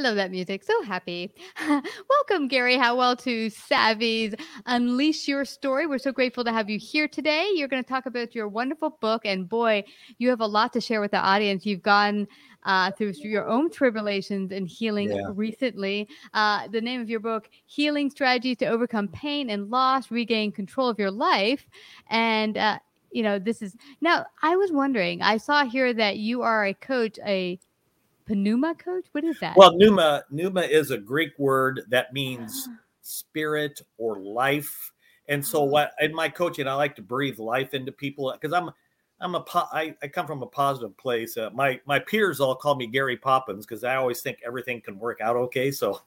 I love that music. So happy. Welcome, Gary Howell, to Savvy's Unleash Your Story. We're so grateful to have you here today. You're going to talk about your wonderful book, and boy, you have a lot to share with the audience. You've gone uh, through your own tribulations and healing yeah. recently. Uh, the name of your book, Healing Strategies to Overcome Pain and Loss, Regain Control of Your Life. And, uh, you know, this is now, I was wondering, I saw here that you are a coach, a pneuma coach? What is that? Well, pneuma pneuma is a Greek word that means ah. spirit or life. And so mm-hmm. what in my coaching, I like to breathe life into people because I'm I'm a I, I come from a positive place. Uh, my my peers all call me Gary Poppins because I always think everything can work out okay. So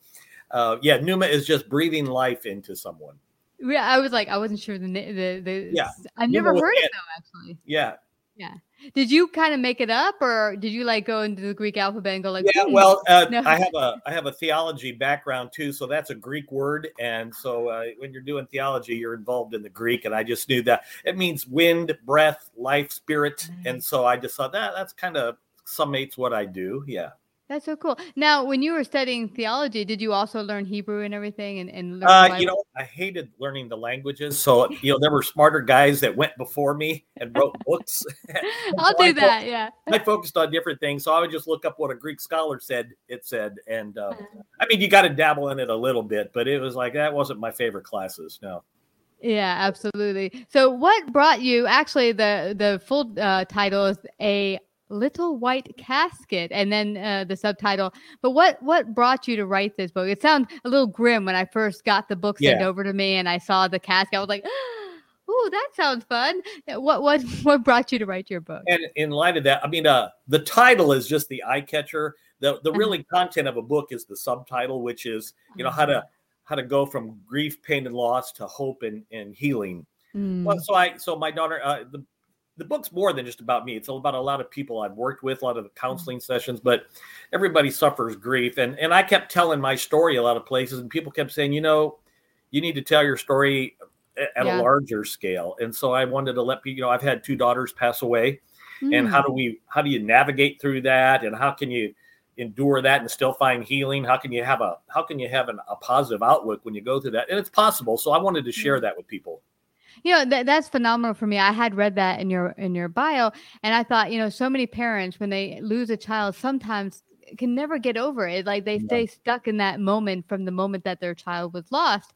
uh, yeah, pneuma is just breathing life into someone. Yeah, I was like, I wasn't sure the the, the yeah. I've never heard it though, actually. Yeah, yeah. Did you kind of make it up, or did you like go into the Greek alphabet and go like? Yeah, well, uh, no. I have a I have a theology background too, so that's a Greek word, and so uh, when you're doing theology, you're involved in the Greek, and I just knew that it means wind, breath, life, spirit, and so I just thought that that's kind of summates what I do. Yeah. That's so cool. Now, when you were studying theology, did you also learn Hebrew and everything? And, and learn uh, you know, I hated learning the languages. So, you know, there were smarter guys that went before me and wrote books. I'll so do I that. Fo- yeah. I focused on different things. So I would just look up what a Greek scholar said, it said. And uh, uh-huh. I mean, you got to dabble in it a little bit, but it was like, that wasn't my favorite classes. No. Yeah, absolutely. So, what brought you? Actually, the the full uh, title is a little white casket and then uh, the subtitle but what what brought you to write this book it sounds a little grim when i first got the book sent yeah. over to me and i saw the casket i was like oh that sounds fun what what what brought you to write your book and in light of that i mean uh the title is just the eye catcher the the uh-huh. really content of a book is the subtitle which is you know how to uh-huh. how to go from grief pain and loss to hope and and healing mm. well so i so my daughter uh, the the book's more than just about me. It's about a lot of people I've worked with, a lot of mm-hmm. counseling sessions, but everybody suffers grief. And and I kept telling my story a lot of places, and people kept saying, you know, you need to tell your story at yeah. a larger scale. And so I wanted to let people, you know, I've had two daughters pass away. Mm. And how do we how do you navigate through that? And how can you endure that and still find healing? How can you have a how can you have an, a positive outlook when you go through that? And it's possible. So I wanted to share that with people you know that that's phenomenal for me. I had read that in your in your bio and i thought you know so many parents when they lose a child sometimes can never get over it. Like they stay stuck in that moment from the moment that their child was lost.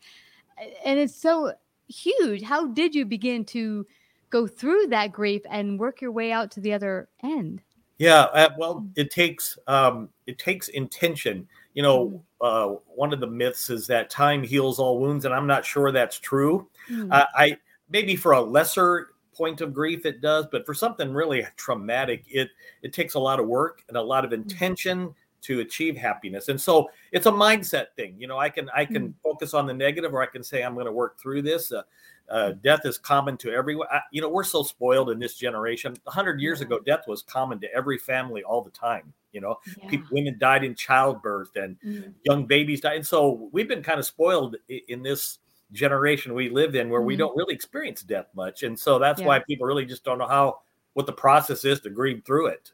And it's so huge. How did you begin to go through that grief and work your way out to the other end? Yeah uh, well it takes um it takes intention. You know mm. uh one of the myths is that time heals all wounds and i'm not sure that's true. Mm. uh, i maybe for a lesser point of grief it does but for something really traumatic it it takes a lot of work and a lot of mm-hmm. intention to achieve happiness and so it's a mindset thing you know i can i can mm-hmm. focus on the negative or i can say i'm going to work through this uh, uh, death is common to everyone I, you know we're so spoiled in this generation 100 years ago death was common to every family all the time you know yeah. people, women died in childbirth and mm-hmm. young babies died and so we've been kind of spoiled in this generation we live in where we Mhm. don't really experience death much. And so that's Yeah. why people really just don't know how what the process is to grieve through it.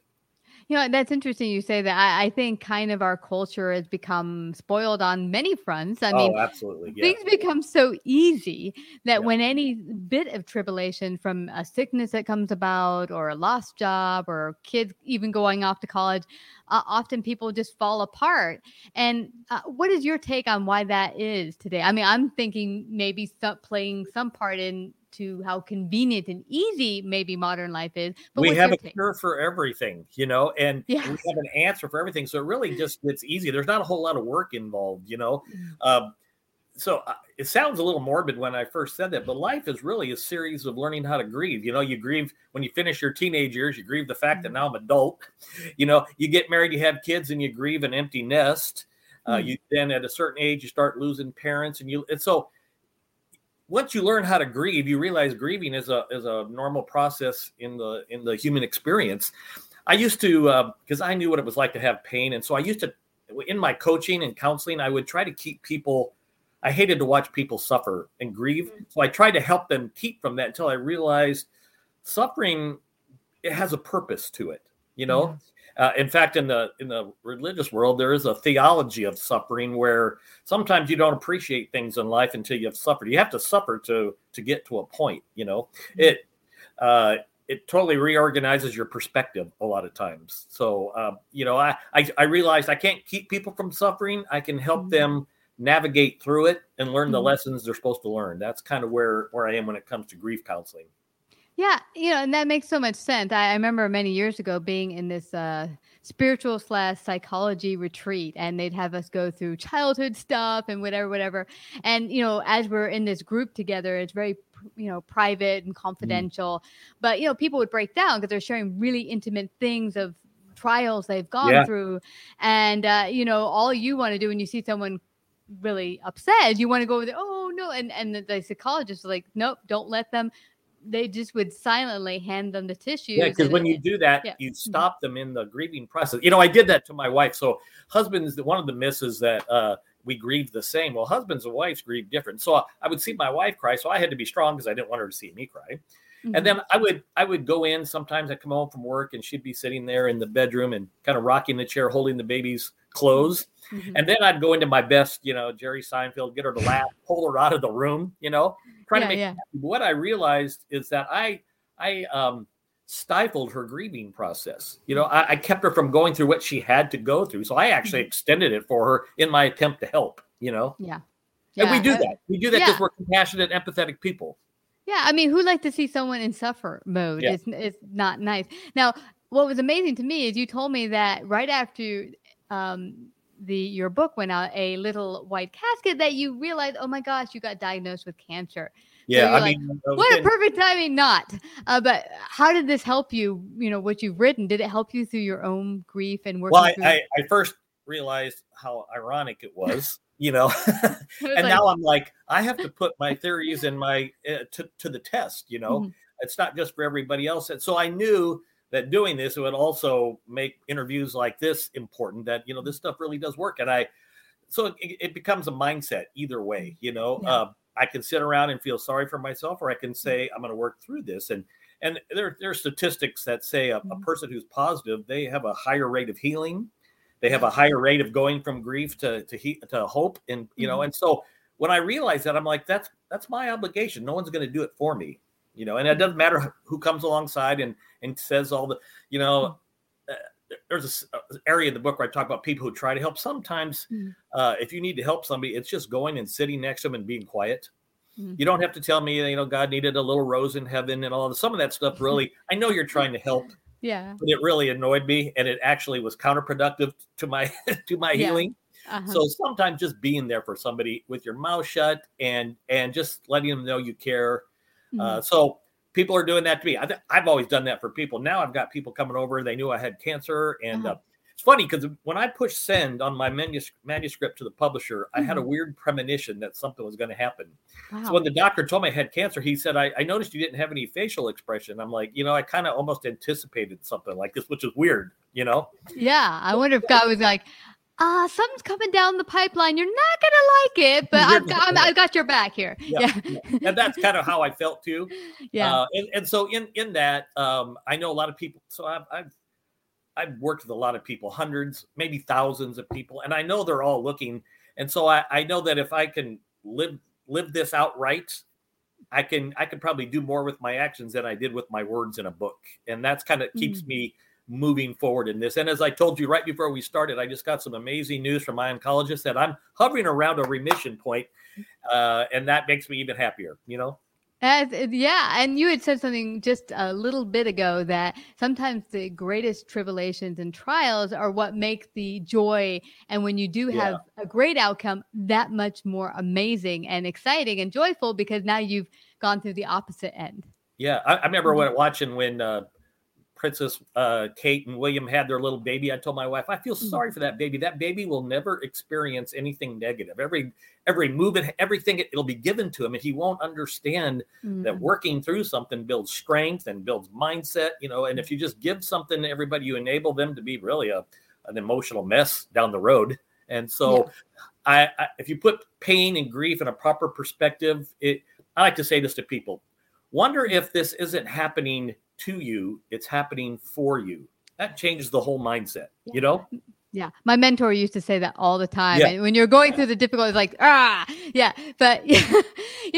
You know, that's interesting you say that. I, I think kind of our culture has become spoiled on many fronts. I mean, oh, absolutely. Yeah. things become so easy that Yeah. when any bit of tribulation from a sickness that comes about or a lost job or kids even going off to college uh, often people just fall apart and uh, what is your take on why that is today i mean i'm thinking maybe some, playing some part in to how convenient and easy maybe modern life is but we have a take? cure for everything, you know, and Yes. we have an answer for everything. So it really just it's easy. There's not a whole lot of work involved, you know. Mm. Um, so uh, it sounds a little morbid when I first said that, but life is really a series of learning how to grieve. You know, you grieve when you finish your teenage years, you grieve the fact that Mm. now I'm adult. You know, you get married, you have kids, and you grieve an empty nest. Uh, Mm. you then at a certain age you start losing parents, and you and so once you learn how to grieve, you realize grieving is a is a normal process in the in the human experience. I used to um, because I knew what it was like to have pain, and so I used to in my coaching and counseling, I would try to keep people. I hated to watch people suffer and grieve, mm-hmm. so I tried to help them keep from that until I realized suffering it has a purpose to it. You know, uh, in fact, in the in the religious world, there is a theology of suffering where sometimes you don't appreciate things in life until you have suffered. You have to suffer to to get to a point. You know, it uh, it totally reorganizes your perspective a lot of times. So uh, you know, I, I I realized I can't keep people from suffering. I can help Mhm. them navigate through it and learn the Mhm. lessons they're supposed to learn. That's kind of where where I am when it comes to grief counseling. Yeah, you know, and that makes so much sense. I, I remember many years ago being in this uh, spiritual slash psychology retreat, and they'd have us go through childhood stuff and whatever, whatever. And you know, as we're in this group together, it's very you know private and confidential. But you know, people would break down because they're sharing really intimate things of trials they've gone Yeah. through, and uh, you know, all you want to do when you see someone really upset, you want to go with, oh no, and and the, the psychologist was like, nope, don't let them they just would silently hand them the tissues. Yeah, because when you do that, yeah. you Mhm. stop them in the grieving process. You know, I did that to my wife. So husbands, one of the misses that uh, we grieve the same. Well, husbands and wives grieve different. So I, would see my wife cry, so I had to be strong because I didn't want her to see me cry. Mhm. And then I would I would go in. Sometimes I come home from work and she'd be sitting there in the bedroom and kind of rocking the chair, holding the baby's clothes. Mhm. And then I'd go into my best, you know, Jerry Seinfeld, get her to laugh, pull her out of the room, you know, Yeah, to make yeah. What I realized is that I I um stifled her grieving process. You know, I, I kept her from going through what she had to go through. So I actually Mm-hmm. extended it for her in my attempt to help, you know. yeah. And we do uh, that. We do that because yeah. we're compassionate, empathetic people. Yeah, I mean, who like to see someone in suffer mode? Yeah. It's it's not nice. Now, what was amazing to me is you told me that right after um, the your book went out, a little white casket, that you realized, oh my gosh, you got diagnosed with cancer. Yeah, you're I like, mean, uh, What a perfect timing! Not, uh, but how did this help you? You know what you've written. Did it help you through your own grief and working? well, I, I, I first realized how ironic it was, you know, and like- now I'm like, I have to put my theories and my uh, to to the test. You know, Mhm. it's not just for everybody else. And so I knew that doing this would also make interviews like this important. That you know, this stuff really does work, and I. So it, it becomes a mindset either way. You know, Yeah. uh, I can sit around and feel sorry for myself, or I can say I'm going to work through this. And and there there are statistics that say a, a Mhm. person who's positive they have a higher rate of healing they have a higher rate of going from grief to to he, to hope and you know Mhm. and so when i realize that i'm like that's that's my obligation no one's going to do it for me you know and it doesn't matter who comes alongside and and says all the you know uh, there's a s- uh, area in the book where i talk about people who try to help sometimes Mhm. uh, if you need to help somebody it's just going and sitting next to them and being quiet Mhm. you don't have to tell me you know god needed a little rose in heaven and all of some of that stuff really i know you're trying to help yeah. but it really annoyed me and it actually was counterproductive to my to my Yeah. healing Uh-huh. so sometimes just being there for somebody with your mouth shut and and just letting them know you care uh, Mhm. so people are doing that to me I th- i've always done that for people now i've got people coming over they knew i had cancer and Uh-huh. uh, it's funny because when i pushed send on my manus- manuscript to the publisher i had a Mhm. weird premonition that something was going to happen wow. so when the doctor told me I had cancer, he said, I, I noticed you didn't have any facial expression. I'm like, you know, I kind of almost anticipated something like this, which is weird, you know? Yeah, I wonder if God was like, uh, something's coming down the pipeline. You're not gonna like it, but I've got, I've got your back here. Yeah, yeah. and that's kind of how I felt too. Yeah, uh, and, and so in in that, um, I know a lot of people. So I've, I've I've worked with a lot of people, hundreds, maybe thousands of people, and I know they're all looking. And so I, I know that if I can live live this out right, I can I can probably do more with my actions than I did with my words in a book. And that's kind of mm. keeps me moving forward in this. And as I told you right before we started, I just got some amazing news from my oncologist that I'm hovering around a remission point, uh, and that makes me even happier. You know. As, yeah, and you had said something just a little bit ago that sometimes the greatest tribulations and trials are what make the joy, and when you do have yeah. a great outcome, that much more amazing and exciting and joyful because now you've gone through the opposite end. Yeah, I, I remember when watching when uh, Princess uh, Kate and William had their little baby, I told my wife, I feel mm. sorry for that baby. That baby will never experience anything negative. Every every move, everything, it, will be given to him, and he won't understand mm. that working through something builds strength and builds mindset. You know, and if you just give something to everybody, you enable them to be really a an emotional mess down the road. And so, yeah. I, I if you put pain and grief in a proper perspective, it I like to say this to people: wonder if this isn't happening to you, it's happening for you. That changes the whole mindset, you know? Yeah, my mentor used to say that all the time. Yeah. And when you're going through the difficulties, like ah, yeah. But you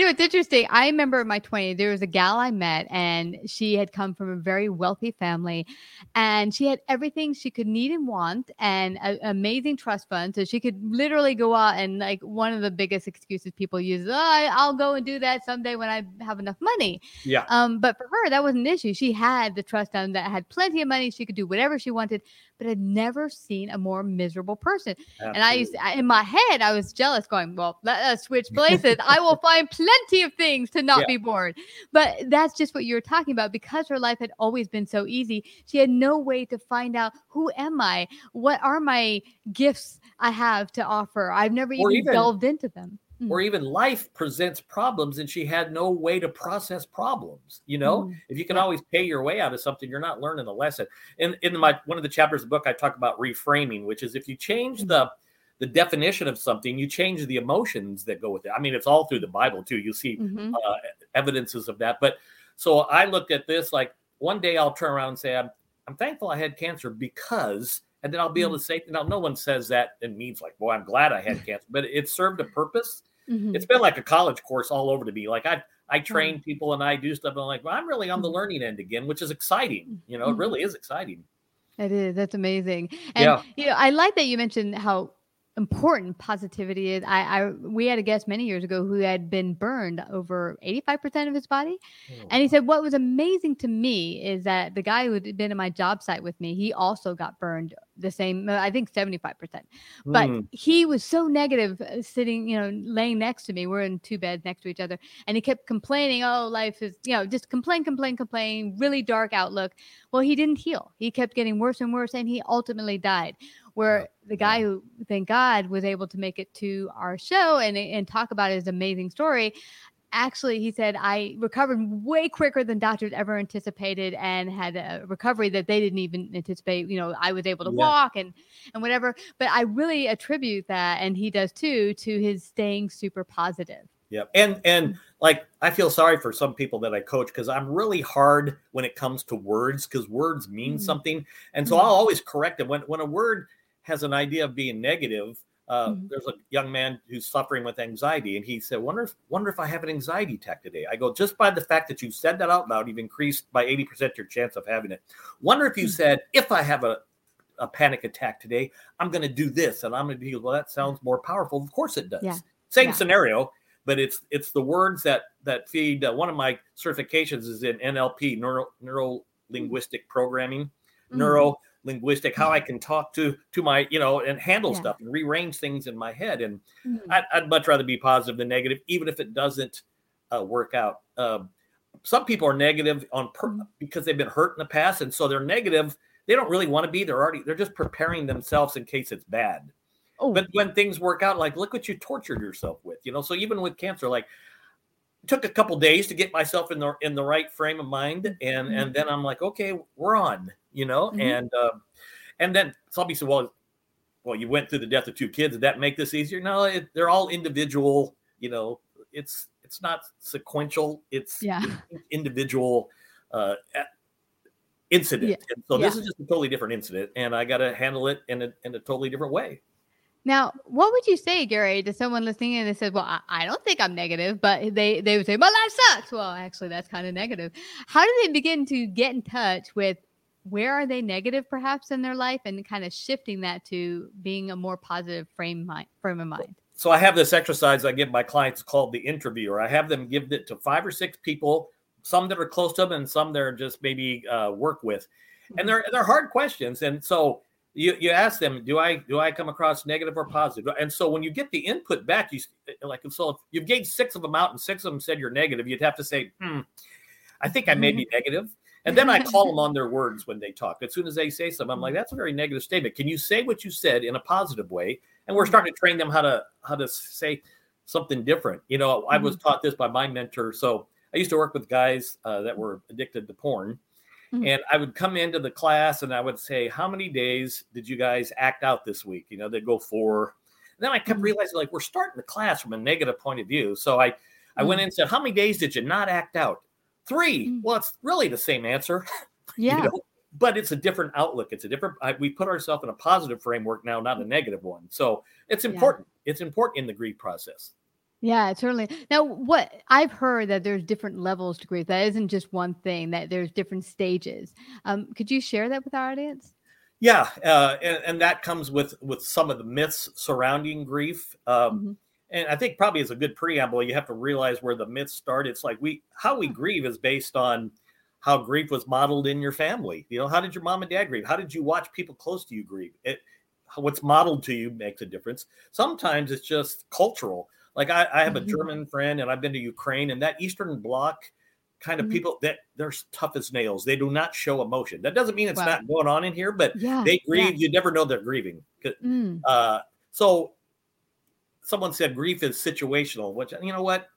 know, it's interesting. I remember in my 20s, there was a gal I met, and she had come from a very wealthy family, and she had everything she could need and want, and an amazing trust fund, so she could literally go out and like one of the biggest excuses people use, oh, I'll go and do that someday when I have enough money. Yeah. Um, but for her, that wasn't an issue. She had the trust fund that had plenty of money. She could do whatever she wanted but I'd never seen a more miserable person. Absolutely. And I used to, in my head, I was jealous, going, "Well, let us switch places. I will find plenty of things to not yeah. be bored." But that's just what you were talking about. Because her life had always been so easy, she had no way to find out who am I, what are my gifts I have to offer. I've never even, even delved into them mm. or even life presents problems and she had no way to process problems you know mm. if you can yeah. always pay your way out of something you're not learning the lesson in in my one of the chapters of the book i talk about reframing which is if you change mm. the the definition of something you change the emotions that go with it i mean it's all through the bible too you see mm-hmm. uh, evidences of that but so i looked at this like one day i'll turn around and say i'm, I'm thankful i had cancer because and then I'll be able to say, now no one says that and means like, boy, I'm glad I had cancer, but it served a purpose. Mm-hmm. It's been like a college course all over to me. Like I, I train people and I do stuff. And I'm like, well, I'm really on the mm-hmm. learning end again, which is exciting. You know, it really mm-hmm. is exciting. It is. That's amazing. And yeah. you know, I like that you mentioned how important positivity is. I, I we had a guest many years ago who had been burned over 85% of his body. Oh. And he said what was amazing to me is that the guy who had been in my job site with me, he also got burned the same I think 75%. But mm. he was so negative uh, sitting, you know, laying next to me. We're in two beds next to each other and he kept complaining, "Oh, life is, you know, just complain, complain, complain, really dark outlook." Well, he didn't heal. He kept getting worse and worse and he ultimately died where the guy who thank god was able to make it to our show and and talk about his amazing story actually he said i recovered way quicker than doctors ever anticipated and had a recovery that they didn't even anticipate you know i was able to yeah. walk and and whatever but i really attribute that and he does too to his staying super positive Yep. And and like I feel sorry for some people that I coach because I'm really hard when it comes to words because words mean mm-hmm. something. And so mm-hmm. I'll always correct it when when a word has an idea of being negative. Uh, mm-hmm. There's a young man who's suffering with anxiety, and he said, "Wonder if wonder if I have an anxiety attack today." I go, "Just by the fact that you said that out loud, you've increased by eighty percent your chance of having it." Wonder if you mm-hmm. said, "If I have a a panic attack today, I'm going to do this," and I'm going to be well. That sounds more powerful. Of course, it does. Yeah. Same yeah. scenario, but it's it's the words that that feed. Uh, one of my certifications is in NLP, neuro neuro linguistic programming, mm-hmm. neuro linguistic how i can talk to to my you know and handle yeah. stuff and rearrange things in my head and mm-hmm. I'd, I'd, much rather be positive than negative even if it doesn't uh, work out um, some people are negative on per- mm-hmm. because they've been hurt in the past and so they're negative they don't really want to be they're already they're just preparing themselves in case it's bad oh. but when things work out like look what you tortured yourself with you know so even with cancer like took a couple days to get myself in the in the right frame of mind and mm-hmm. and then i'm like okay we're on you know, mm-hmm. and uh, and then some people say, well, well, you went through the death of two kids. Did that make this easier? No, it, they're all individual. You know, it's it's not sequential. It's Yeah. individual uh, incident. Yeah. And so this is just a totally different incident, and I got to handle it in a in a totally different way. Now, what would you say, Gary, to someone listening and they said, "Well, I, I don't think I'm negative," but they they would say, "My life sucks." Well, actually, that's kind of negative. How do they begin to get in touch with where are they negative, perhaps in their life, and kind of shifting that to being a more positive frame mind, frame of mind? So I have this exercise I give my clients called the interviewer. I have them give it to five or six people, some that are close to them and some that are just maybe uh, work with, and they're they're hard questions. And so you you ask them, do I do I come across negative or positive? And so when you get the input back, you like so if you've gained six of them out and six of them said you're negative, you'd have to say, hmm, I think I may be negative. And then I call them on their words when they talk. As soon as they say something, I'm like, that's a very negative statement. Can you say what you said in a positive way? And we're starting to train them how to how to say something different. You know, I was taught this by my mentor. So I used to work with guys uh, that were addicted to porn. Mhm. And I would come into the class and I would say, How many days did you guys act out this week? You know, they'd go four. then I kept Mhm. realizing like we're starting the class from a negative point of view. So I I went in and said, How many days did you not act out? Three. Mm. Well, it's really the same answer. you Yeah. know? But it's a different outlook. It's a different. I, we put ourselves in a positive framework now, not a negative one. So it's Yeah. important. It's important in the grief process. Yeah, certainly. Now, what I've heard that there's different levels to grief. That isn't just one thing. That there's different stages. Um, could you share that with our audience? Yeah, uh, and, and that comes with with some of the myths surrounding grief. Um, Mhm. And I think probably as a good preamble, you have to realize where the myths start. It's like we how we grieve is based on how grief was modeled in your family. You know, how did your mom and dad grieve? How did you watch people close to you grieve? It what's modeled to you makes a difference. Sometimes it's just cultural. Like I, I have a Mhm. German friend, and I've been to Ukraine, and that Eastern Bloc kind of Mhm. people that they're tough as nails. They do not show emotion. That doesn't mean it's Wow. not going on in here, but Yeah. they yeah. grieve. You never know they're grieving. Mm, Uh, so someone said grief is situational, which you know what?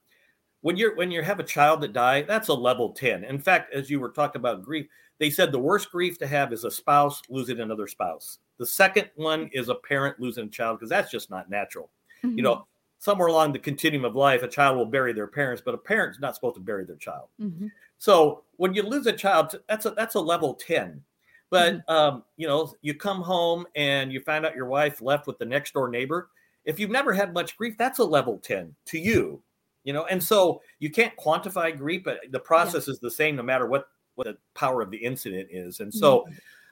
When you're when you have a child that die, that's a level 10. In fact, as you were talking about grief, they said the worst grief to have is a spouse losing another spouse. The second one is a parent losing a child because that's just not natural. You mhm, know, somewhere along the continuum of life, a child will bury their parents, but a parent's not supposed to bury their child. mhm. So when you lose a child, that's a that's a level 10. But um, you know, you come home and you find out your wife left with the next door neighbor. If you've never had much grief, that's a level 10 to you. You know, and so you can't quantify grief, but the process is the same no matter what what the power of the incident is. And so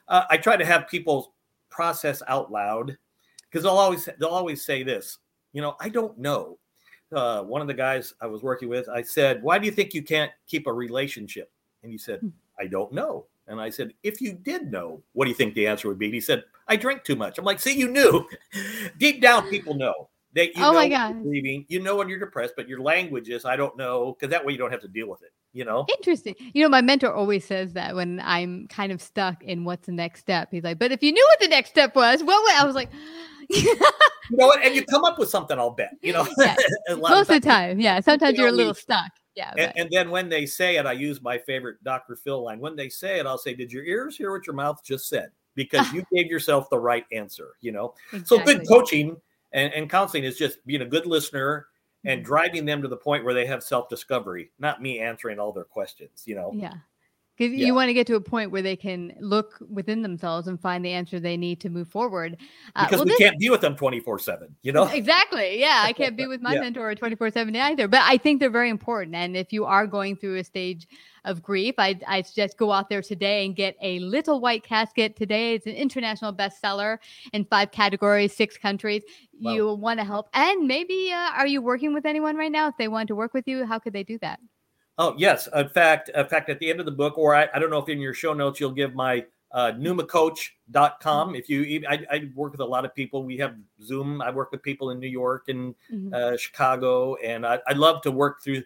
uh, I try to have people process out loud because they'll always they'll always say this, you know, I don't know. Uh, one of the guys I was working with, I said, "Why do you think you can't keep a relationship?" And he said, Hmm. "I don't know." And I said, "If you did know, what do you think the answer would be?" And he said, "I drink too much." I'm like, "See, you knew. Deep down, people know. They, you Oh know my God. you're grieving. You know when you're depressed, but your language is, I don't know, because that way you don't have to deal with it. You know." Interesting. You know, my mentor always says that when I'm kind of stuck in what's the next step. He's like, "But if you knew what the next step was, what would?" I was like, You know what? And you come up with something, I'll bet. You know, Yeah. Most of the time, yeah. Sometimes you you're a little we- stuck. Yeah. And, and then when they say it, I use my favorite Dr. Phil line. When they say it, I'll say, Did your ears hear what your mouth just said? Because you gave yourself the right answer, you know? So good coaching and, and counseling is just being a good listener and Mhm. driving them to the point where they have self-discovery, not me answering all their questions, you know. Yeah. Because Yeah. you want to get to a point where they can look within themselves and find the answer they need to move forward. Uh, Because well, we this- can't be with them 24-7, you know. Exactly. Yeah. I can't be with my Yeah. mentor 24 7 either. But I think they're very important. And if you are going through a stage of grief, I, I suggest go out there today and get a little white casket. Today it's an international bestseller in five categories, six countries. Wow. You want to help. And maybe uh, are you working with anyone right now? If they want to work with you, how could they do that? Oh yes, in fact, in fact, at the end of the book, or I, I don't know if in your show notes you'll give my uh, numacoach.com. If you, I, I, work with a lot of people. We have Zoom. I work with people in New York and Mhm. uh, Chicago, and I, I love to work through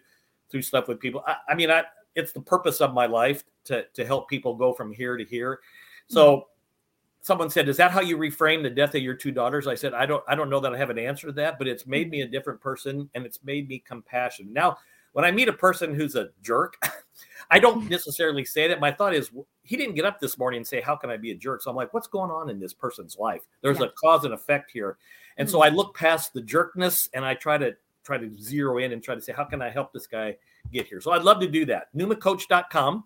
through stuff with people. I, I mean, I it's the purpose of my life to to help people go from here to here. So. Someone said, "Is that how you reframe the death of your two daughters?" I said, "I don't. I don't know that I have an answer to that, but it's made me a different person, and it's made me compassionate. Now, when I meet a person who's a jerk, I don't necessarily say that. My thought is he didn't get up this morning and say, How can I be a jerk? So I'm like, What's going on in this person's life? There's Yeah. a cause and effect here. And so Mhm. I look past the jerkness and I try to try to zero in and try to say, How can I help this guy get here? So I'd love to do that. NumaCoach.com.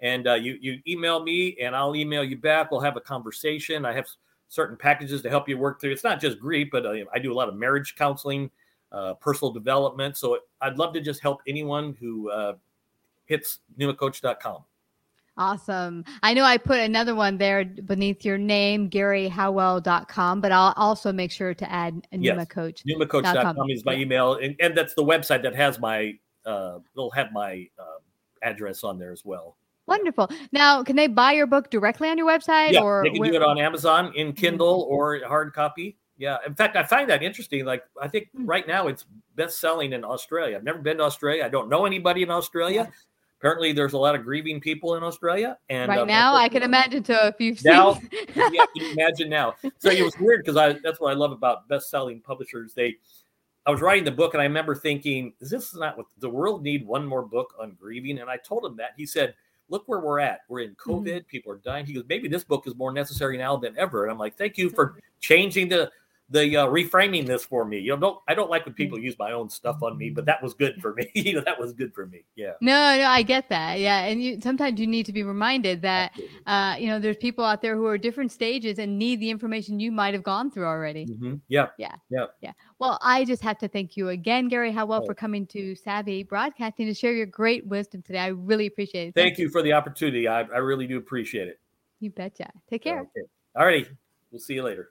And uh, you you email me and I'll email you back. We'll have a conversation. I have certain packages to help you work through. It's not just grief, but uh, I do a lot of marriage counseling, uh, personal development. So I'd love to just help anyone who uh, hits NumaCoach.com. Awesome. I know I put another one there beneath your name, GaryHowell.com, but I'll also make sure to add a Yes. Numa Coach. NumaCoach.com is my Yeah. email, and, and that's the website that has my. Uh, it'll have my uh, address on there as well. Wonderful. Now, can they buy your book directly on your website Yeah, or they can where- do it on Amazon in Kindle or hard copy. Yeah, in fact, I find that interesting. Like, I think Hmm. right now it's best selling in Australia. I've never been to Australia. I don't know anybody in Australia. Apparently, there's a lot of grieving people in Australia. And right um, now? I can imagine to if you've Now- seen. yeah, can you imagine now? So it was weird because I that's what I love about best-selling publishers. They I was writing the book and I remember thinking, is this not what the world need one more book on grieving? And I told him that. He said, Look where we're at. We're in Mm-hmm. COVID, people are dying. He goes, Maybe this book is more necessary now than ever. And I'm like, Thank you for changing the the uh, reframing this for me. You know, don't I don't like when people use my own stuff on me, but that was good for me. you know, that was good for me. Yeah. No, no, I get that. Yeah, and you sometimes you need to be reminded that uh, you know there's people out there who are different stages and need the information you might have gone through already. Mhm. Yeah. Yeah. Yeah. Yeah. Well, I just have to thank you again, Gary Howell, Oh. for coming to Savvy Broadcasting to share your great wisdom today. I really appreciate it. Thank you for the opportunity. I, I really do appreciate it. You betcha. Take care. Okay. All righty. We'll see you later.